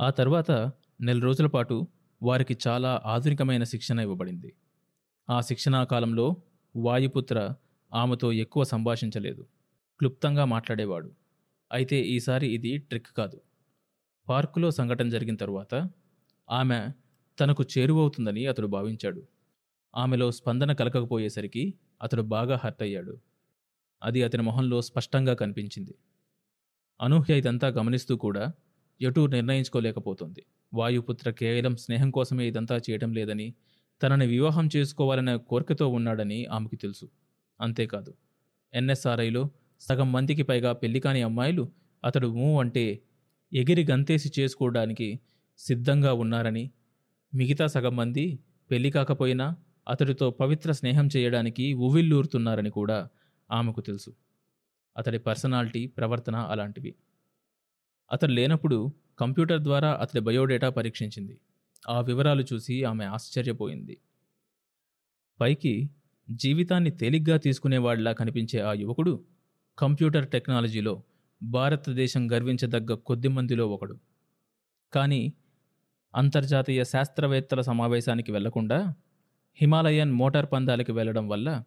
ఆ తర్వాత నెల రోజుల పాటు వారికి చాలా ఆధునికమైన శిక్షణ ఇవ్వబడింది. ఆ శిక్షణా కాలంలో వాయుపుత్ర ఆమెతో ఎక్కువ సంభాషించలేదు. క్లుప్తంగా మాట్లాడేవాడు. అయితే ఈసారి ఇది ట్రిక్ కాదు. పార్కులో సంఘటన జరిగిన తరువాత ఆమె తనకు చేరువవుతుందని అతడు భావించాడు. ఆమెలో స్పందన కలగకపోయేసరికి అతడు బాగా హర్ట్ అయ్యాడు. అది అతని మొహంలో స్పష్టంగా కనిపించింది. అనూహ్య ఇదంతా గమనిస్తూ కూడా ఎటూ నిర్ణయించుకోలేకపోతుంది. వాయుపుత్ర కేవలం స్నేహం కోసమే ఇదంతా చేయటం లేదని తనని వివాహం చేసుకోవాలనే కోరికతో ఉన్నాడని ఆమెకు తెలుసు. అంతేకాదు ఎన్ఎస్ఆర్ఐలో సగం మందికి పైగా పెళ్ళి కాని అమ్మాయిలు అతడు మూ అంటే ఎగిరి గంతేసి చేసుకోవడానికి సిద్ధంగా ఉన్నారని మిగతా సగం మంది పెళ్ళి కాకపోయినా అతడితో పవిత్ర స్నేహం చేయడానికి ఉవ్విల్లూరుతున్నారని కూడా ఆమెకు తెలుసు. అతడి పర్సనాలిటీ ప్రవర్తన అలాంటివి. అతడు లేనప్పుడు కంప్యూటర్ ద్వారా అతడి బయోడేటా పరీక్షించింది. ఆ వివరాలు చూసి ఆమె ఆశ్చర్యపోయింది. పైకి జీవితాన్ని తేలిగ్గా తీసుకునేవాడిలా కనిపించే ఆ యువకుడు కంప్యూటర్ టెక్నాలజీలో భారతదేశం గర్వించదగ్గ కొద్ది మందిలో ఒకడు. కానీ అంతర్జాతీయ శాస్త్రవేత్తల సమావేశానికి వెళ్ళకుండా హిమాలయన్ మోటార్ పందాలకి వెళ్ళడం వల్ల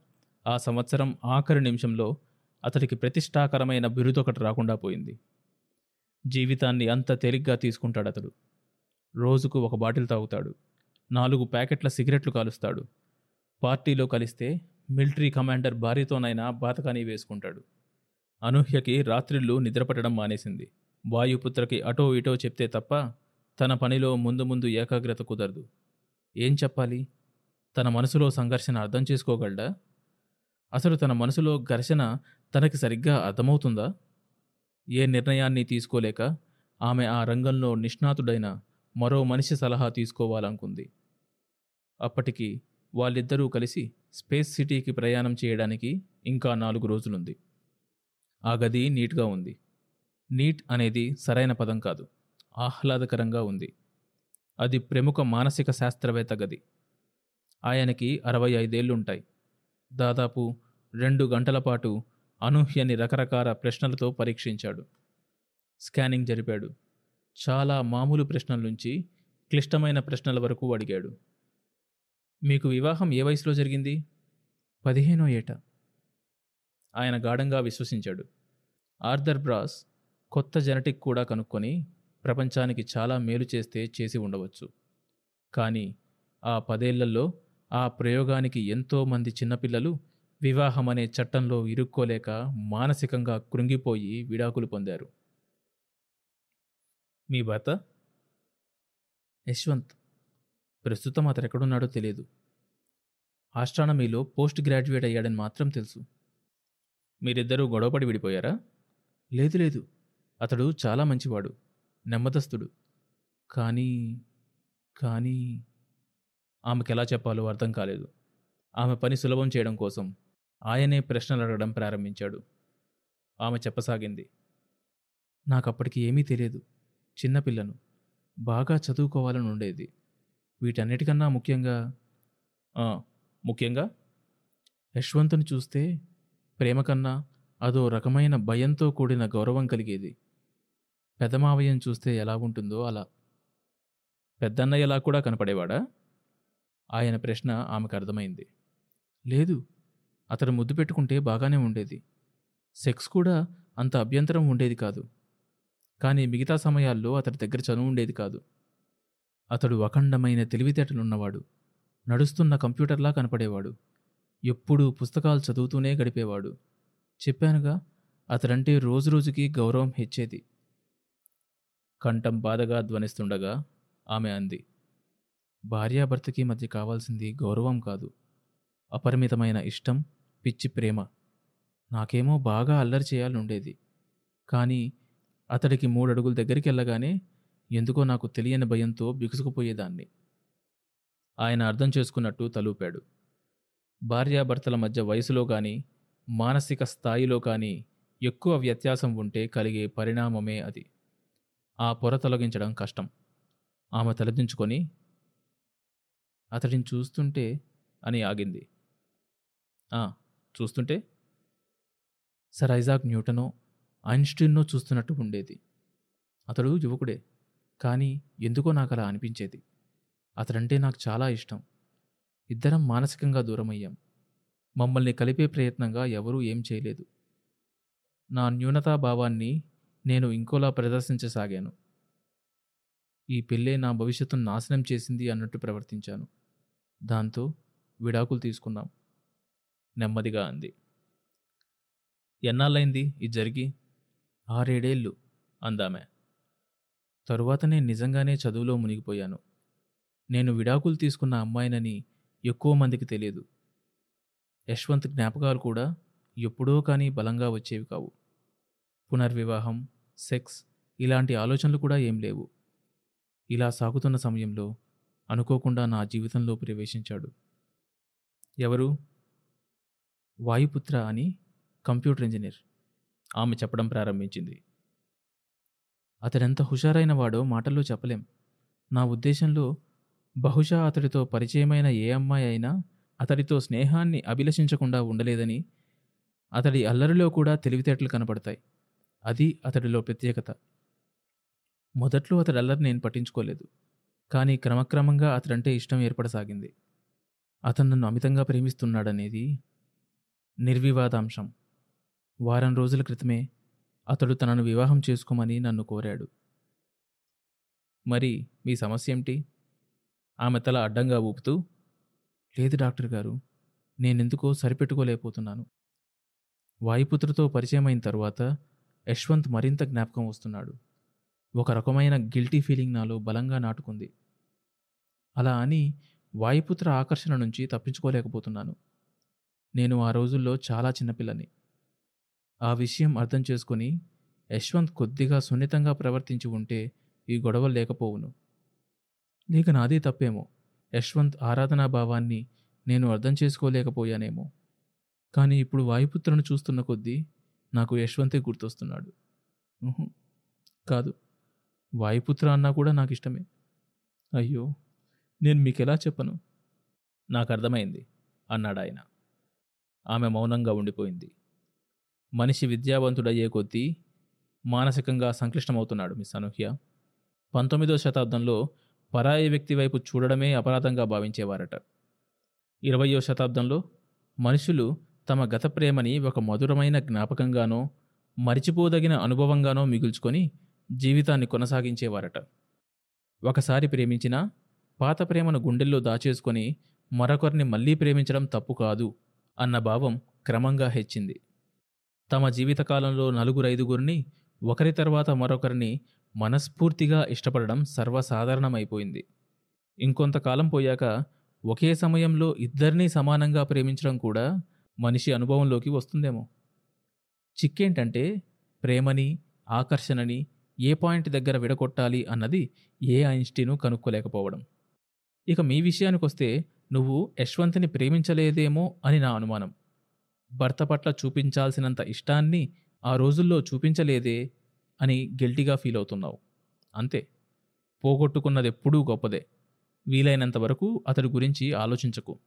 ఆ సంవత్సరం ఆఖరి నిమిషంలో అతడికి ప్రతిష్టాకరమైన బిరుదొకటి రాకుండా పోయింది. జీవితాన్ని అంత తేలిగ్గా తీసుకుంటాడు అతడు రోజుకు ఒక బాటిల్ తాగుతాడు. నాలుగు ప్యాకెట్ల సిగరెట్లు కాలుస్తాడు. పార్టీలో కలిస్తే మిలిటరీ కమాండర్ భార్యతోనైనా బాతకానీ వేసుకుంటాడు. అనూహ్యకి రాత్రిళ్ళు నిద్రపట్టడం మానేసింది. వాయుపుత్రకి అటో ఇటో చెప్తే తప్ప తన పనిలో ముందు ముందు ఏకాగ్రత కుదరదు. ఏం చెప్పాలి? తన మనసులో సంఘర్షణ అర్థం చేసుకోగలడా? అసలు తన మనసులో ఘర్షణ తనకి సరిగ్గా అర్థమవుతుందా? ఏ నిర్ణయాన్ని తీసుకోలేక ఆమె ఆ రంగంలో నిష్ణాతుడైన మరో మనిషి సలహా తీసుకోవాలనుకుంది. అప్పటికి వాళ్ళిద్దరూ కలిసి స్పేస్ సిటీకి ప్రయాణం చేయడానికి ఇంకా నాలుగు రోజులుంది. ఆ గది నీట్గా ఉంది. నీట్ అనేది సరైన పదం కాదు. ఆహ్లాదకరంగా ఉంది. అది ప్రముఖ మానసిక శాస్త్రవేత్త గది. ఆయనకి అరవై ఐదేళ్ళుంటాయి. దాదాపు రెండు గంటల పాటు అనూహ్యని రకరకాల ప్రశ్నలతో పరీక్షించాడు. స్కానింగ్ జరిపాడు. చాలా మామూలు ప్రశ్నల నుంచి క్లిష్టమైన ప్రశ్నల వరకు అడిగాడు. మీకు వివాహం ఏ వయసులో జరిగింది? పదిహేనో ఏట. ఆయన గాఢంగా విశ్వసించాడు. ఆర్థర్ బ్రాస్ కొత్త జెనటిక్ కూడా కనుక్కొని ప్రపంచానికి చాలా మేలు చేస్తే చేసి ఉండవచ్చు. కానీ ఆ పదేళ్ళలో ఆ ప్రయోగానికి ఎంతోమంది చిన్నపిల్లలు వివాహం అనే చట్టంలో ఇరుక్కోలేక మానసికంగా కృంగిపోయి విడాకులు పొందారు. మీ భర్త? యశ్వంత్. ప్రస్తుతం అతను ఎక్కడున్నాడో తెలియదు. ఆస్ట్రానమీలో పోస్ట్ గ్రాడ్యుయేట్ అయ్యాడని మాత్రం తెలుసు. మీరిద్దరూ గొడవపడి విడిపోయారా? లేదు లేదు. అతడు చాలా మంచివాడు నెమ్మదస్తుడు. కానీ కానీ ఆమెకెలా చెప్పాలో అర్థం కాలేదు. ఆమె పని సులభం చేయడం కోసం ఆయనే ప్రశ్నలు అడగడం ప్రారంభించాడు. ఆమె చెప్పసాగింది. నాకప్పటికి ఏమీ తెలియదు. చిన్నపిల్లను బాగా చదువుకోవాలని ఉండేది. వీటన్నిటికన్నా ముఖ్యంగా ముఖ్యంగా యశ్వంతుని చూస్తే ప్రేమ కన్నా అదో రకమైన భయంతో కూడిన గౌరవం కలిగేది. పెదమావయ్యం చూస్తే ఎలా ఉంటుందో అలా. పెద్దన్నయ్యలా కూడా కనపడేవాడా? ఆయన ప్రశ్న ఆమెకు అర్థమైంది. లేదు అతడు ముద్దు పెట్టుకుంటే బాగానే ఉండేది. సెక్స్ కూడా అంత అభ్యంతరం ఉండేది కాదు. కానీ మిగతా సమయాల్లో అతడి దగ్గర చనువు ఉండేది కాదు. అతడు అఖండమైన తెలివితేటలున్నవాడు నడుస్తున్న కంప్యూటర్లా కనపడేవాడు. ఎప్పుడూ పుస్తకాలు చదువుతూనే గడిపేవాడు. చెప్పానుగా అతడంటే రోజురోజుకి గౌరవం హెచ్చేది. కంఠం బాధగా ధ్వనిస్తుండగా ఆమె అంది భార్యాభర్తకి మధ్య కావాల్సింది గౌరవం కాదు. అపరిమితమైన ఇష్టం పిచ్చి ప్రేమ. నాకేమో బాగా అల్లరి చేయాలనుండేది. కానీ అతడికి మూడడుగుల దగ్గరికి వెళ్ళగానే ఎందుకో నాకు తెలియని భయంతో బిగుసుకుపోయేదాన్ని. ఆయన అర్థం చేసుకున్నట్టు తలూపాడు. భార్యాభర్తల మధ్య వయసులో కానీ మానసిక స్థాయిలో కానీ ఎక్కువ వ్యత్యాసం ఉంటే కలిగే పరిణామమే అది. ఆ పొర తొలగించడం కష్టం. ఆమె తలదించుకొని అతడిని చూస్తుంటే అని ఆగింది. "ఆ, చూస్తుంటే సర్ ఐజాక్ న్యూటనో ఐన్స్టీన్నో చూస్తున్నట్టు ఉండేది. అతడు యువకుడే కానీ ఎందుకో నాకు అలా అనిపించేది. అతడంటే నాకు చాలా ఇష్టం. ఇద్దరం మానసికంగా దూరమయ్యాం. మమ్మల్ని కలిపే ప్రయత్నంగా ఎవరూ ఏం చేయలేదు. నా న్యూనతాభావాన్ని నేను ఇంకోలా ప్రదర్శించసాగాను. ఈ పెళ్ళే నా భవిష్యత్తును నాశనం చేసింది అన్నట్టు ప్రవర్తించాను. దాంతో విడాకులు తీసుకున్నాం. నెమ్మదిగా అంది. ఎన్నాళ్ళైంది ఇది జరిగి? ఆరేడేళ్ళు అందామె. తరువాత నేను నిజంగానే చదువులో మునిగిపోయాను. నేను విడాకులు తీసుకున్న అమ్మాయినని ఎక్కువ మందికి తెలియదు. యశ్వంత్ జ్ఞాపకాలు కూడా ఎప్పుడో కానీ బలంగా వచ్చేవి కావు. పునర్వివాహం సెక్స్ ఇలాంటి ఆలోచనలు కూడా ఏం లేవు. ఇలా సాగుతున్న సమయంలో అనుకోకుండా నా జీవితంలో ప్రవేశించాడు. ఎవరు? వాయుపుత్ర అని కంప్యూటర్ ఇంజనీర్ ఆమె చెప్పడం ప్రారంభించింది. అతడెంత హుషారైన వాడో మాటల్లో చెప్పలేం. నా ఉద్దేశంలో బహుశా అతడితో పరిచయమైన ఏ అమ్మాయి అయినా అతడితో స్నేహాన్ని అభిలషించకుండా ఉండలేదని అతడి అల్లరిలో కూడా తెలివితేటలు కనపడతాయి. అది అతడిలో ప్రత్యేకత. మొదట్లో అతడి అల్లరి నేను పట్టించుకోలేదు. కానీ క్రమక్రమంగా అతడంటే ఇష్టం ఏర్పడసాగింది. అతను నన్ను అమితంగా ప్రేమిస్తున్నాడనేది నిర్వివాదాంశం. వారం రోజుల క్రితమే అతడు తనను వివాహం చేసుకోమని నన్ను కోరాడు. మరి మీ సమస్య ఏమిటి? ఆమె తల అడ్డంగా ఊపుతూ లేదు డాక్టర్ గారు నేనెందుకో సరిపెట్టుకోలేకపోతున్నాను. వాయుపుత్రతో పరిచయం అయిన తరువాత యశ్వంత్ మరింత జ్ఞాపకం వస్తున్నాడు. ఒక రకమైన గిల్టీ ఫీలింగ్ నాలో బలంగా నాటుకుంది. అలా అని వాయుపుత్ర ఆకర్షణ నుంచి తప్పించుకోలేకపోతున్నాను. నేను ఆ రోజుల్లో చాలా చిన్నపిల్లని. ఆ విషయం అర్థం చేసుకుని యశ్వంత్ కొద్దిగా సున్నితంగా ప్రవర్తించి ఉంటే ఈ గొడవ లేకపోవును. లేక నాదే తప్పేమో. యశ్వంత్ ఆరాధనా భావాన్ని నేను అర్థం చేసుకోలేకపోయానేమో. కానీ ఇప్పుడు వాయుపుత్రను చూస్తున్న కొద్దీ నాకు యశ్వంతే గుర్తొస్తున్నాడు. కాదు. వాయుపుత్ర అన్నా కూడా నాకు ఇష్టమే అయ్యో. నేను మీకెలా చెప్పను? నాకు అర్థమైంది అన్నాడు ఆయన ఆమె మౌనంగా ఉండిపోయింది. మనిషి విద్యావంతుడయ్యే కొద్దీ మానసికంగా సంక్లిష్టమవుతున్నాడు మిస్ అనూహ్య. పంతొమ్మిదో శతాబ్దంలో పరాయి వ్యక్తి వైపు చూడడమే అపరాధంగా భావించేవారట. ఇరవయో శతాబ్దంలో మనుషులు తమ గత ప్రేమని ఒక మధురమైన జ్ఞాపకంగానో మరిచిపోదగిన అనుభవంగానో మిగుల్చుకొని జీవితాన్ని కొనసాగించేవారట. ఒకసారి ప్రేమించినా పాత ప్రేమను గుండెల్లో దాచేసుకొని మరొకరిని మళ్ళీ ప్రేమించడం తప్పు కాదు అన్న భావం క్రమంగా హెచ్చింది. తమ జీవితకాలంలో నలుగురైదుగురిని ఒకరి తర్వాత మరొకరిని మనస్ఫూర్తిగా ఇష్టపడడం సర్వసాధారణమైపోయింది. ఇంకొంతకాలం పోయాక ఒకే సమయంలో ఇద్దరినీ సమానంగా ప్రేమించడం కూడా మనిషి అనుభవంలోకి వస్తుందేమో. చిక్కేంటంటే ప్రేమని ఆకర్షణని ఏ పాయింట్ దగ్గర విడగొట్టాలి అన్నది ఏ ఐన్స్టీను కనుక్కోలేకపోవడం. ఇక మీ విషయానికొస్తే నువ్వు యశ్వంత్ని ప్రేమించలేదేమో అని నా అనుమానం. భర్త పట్ల చూపించాల్సినంత ఇష్టాన్ని ఆ రోజుల్లో చూపించలేదే అని గిల్టీగా ఫీల్ అవుతున్నావు అంతే. పోగొట్టుకున్నది ఎప్పుడూ గొప్పదే. వీలైనంత వరకు అతడి గురించి ఆలోచించకు.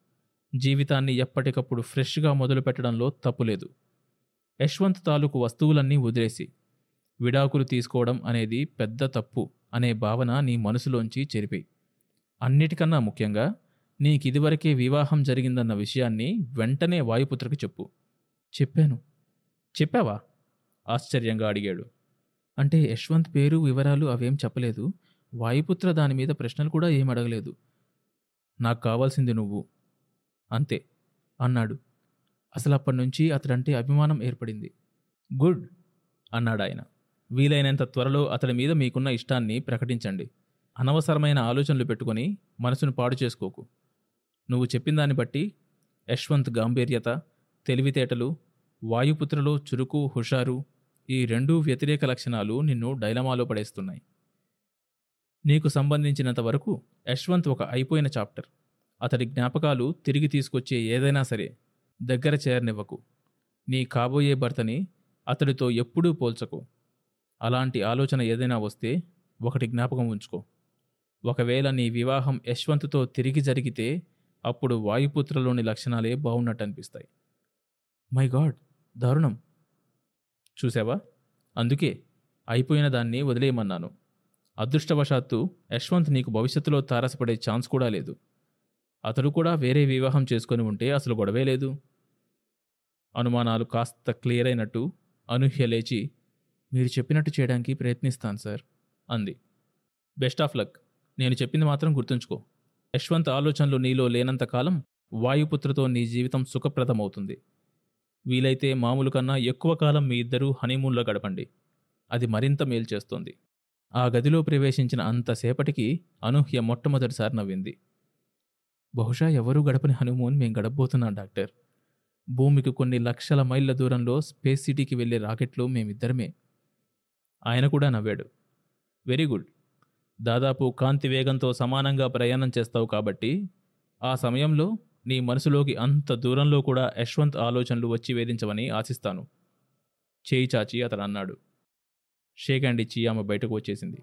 జీవితాన్ని ఎప్పటికప్పుడు ఫ్రెష్గా మొదలుపెట్టడంలో తప్పులేదు. యశ్వంత్ తాలూకు వస్తువులన్నీ వదిలేసి విడాకులు తీసుకోవడం అనేది పెద్ద తప్పు అనే భావన నీ మనసులోంచి చెరిపి అన్నిటికన్నా ముఖ్యంగా నీకిదివరకే వివాహం జరిగిందన్న విషయాన్ని వెంటనే వాయుపుత్రకు చెప్పు. చెప్పాను. చెప్పావా? ఆశ్చర్యంగా అడిగాడు. అంటే యశ్వంత్ పేరు వివరాలు అవేం చెప్పలేదు. వాయుపుత్ర దాని మీద ప్రశ్నలు కూడా ఏం అడగలేదు. నాకు కావాల్సింది నువ్వు. అంతే అన్నాడు. అసలు అప్పటి నుంచి అతడంటే అభిమానం ఏర్పడింది. గుడ్ అన్నాడు ఆయన. వీలైనంత త్వరలో అతడి మీద మీకున్న ఇష్టాన్ని ప్రకటించండి. అనవసరమైన ఆలోచనలు పెట్టుకొని మనసును పాడు చేసుకోకు. నువ్వు చెప్పిన దాన్ని బట్టి యశ్వంత్ గాంభీర్యత తెలివితేటలు వాయుపుత్రలో చురుకు హుషారు ఈ రెండూ వ్యతిరేక లక్షణాలు నిన్ను డైలమాలో పడేస్తున్నాయి. నీకు సంబంధించినంత వరకు యశ్వంత్ ఒక అయిపోయిన చాప్టర్. అతడి జ్ఞాపకాలు తిరిగి తీసుకొచ్చే ఏదైనా సరే దగ్గర చేరనివ్వకు. నీ కాబోయే భర్తని అతడితో ఎప్పుడూ పోల్చకు. అలాంటి ఆలోచన ఏదైనా వస్తే ఒకటి జ్ఞాపకం ఉంచుకో. ఒకవేళ నీ వివాహం యశ్వంత్తో తిరిగి జరిగితే అప్పుడు వాయుపుత్రలోని లక్షణాలే బాగున్నట్టు అనిపిస్తాయి మై గాడ్! దారుణం. చూసావా అందుకే అయిపోయిన దాన్ని వదిలేయమన్నాను. అదృష్టవశాత్తు యశ్వంత్ నీకు భవిష్యత్తులో తారసపడే ఛాన్స్ కూడా లేదు. అతడు కూడా వేరే వివాహం చేసుకొని ఉంటే అసలు గొడవే లేదు. అనుమానాలు కాస్త క్లియర్ అయినట్టు అనూహ్య లేచి మీరు చెప్పినట్టు చేయడానికి ప్రయత్నిస్తాను సార్ అంది. Best of luck. నేను చెప్పింది మాత్రం గుర్తుంచుకో. యశ్వంత్ ఆలోచనలు నీలో లేనంతకాలం వాయుపుత్రతో నీ జీవితం సుఖప్రదమవుతుంది. వీలైతే మామూలు కన్నా ఎక్కువ కాలం మీ ఇద్దరూ హనీమూన్లో గడపండి. అది మరింత మేలు చేస్తోంది. ఆ గదిలో ప్రవేశించిన అంతసేపటికి అనూహ్య మొట్టమొదటిసారి నవ్వింది. బహుశా ఎవరూ గడపని హనుమూన్ మేం గడపబోతున్నాం డాక్టర్. భూమికి కొన్ని లక్షల మైళ్ళ దూరంలో స్పేస్ సిటీకి వెళ్ళే రాకెట్లు మేమిద్దరమే. ఆయన కూడా నవ్వాడు. Very good. దాదాపు కాంతి వేగంతో సమానంగా ప్రయాణం చేస్తావు కాబట్టి ఆ సమయంలో నీ మనసులోకి అంత దూరంలో కూడా యశ్వంత్ ఆలోచనలు వచ్చి వేధించవని ఆశిస్తాను. చేయి చాచి అతడు అన్నాడు. షేక్ హ్యాండ్ ఇచ్చి ఆమె బయటకు వచ్చేసింది.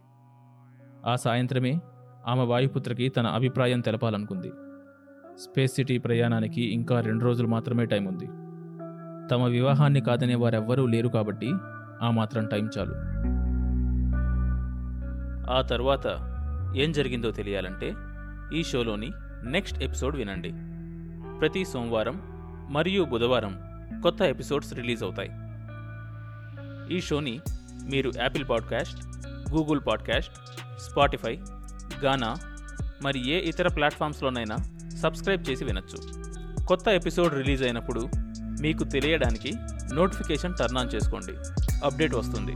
ఆ సాయంత్రమే ఆమె వాయుపుత్రకి తన అభిప్రాయం తెలపాలనుకుంది. స్పేస్ సిటీ ప్రయాణానికి ఇంకా రెండు రోజులు మాత్రమే టైం ఉంది. తమ వివాహాన్ని కాదనే వారెవ్వరూ లేరు కాబట్టి ఆ మాత్రం టైం చాలు. ఆ తర్వాత ఏం జరిగిందో తెలియాలంటే ఈ షోలోని నెక్స్ట్ ఎపిసోడ్ వినండి. ప్రతి సోమవారం మరియు బుధవారం కొత్త ఎపిసోడ్స్ రిలీజ్ అవుతాయి. ఈ షోని మీరు Apple podcast Google podcast Spotify Gaana మరి ఏ ఇతర ప్లాట్ఫామ్స్లోనైనా సబ్స్క్రైబ్ చేసి వినొచ్చు. కొత్త ఎపిసోడ్ రిలీజ్ అయినప్పుడు మీకు తెలియడానికి నోటిఫికేషన్ టర్న్ ఆన్ చేసుకోండి. అప్డేట్ వస్తుంది.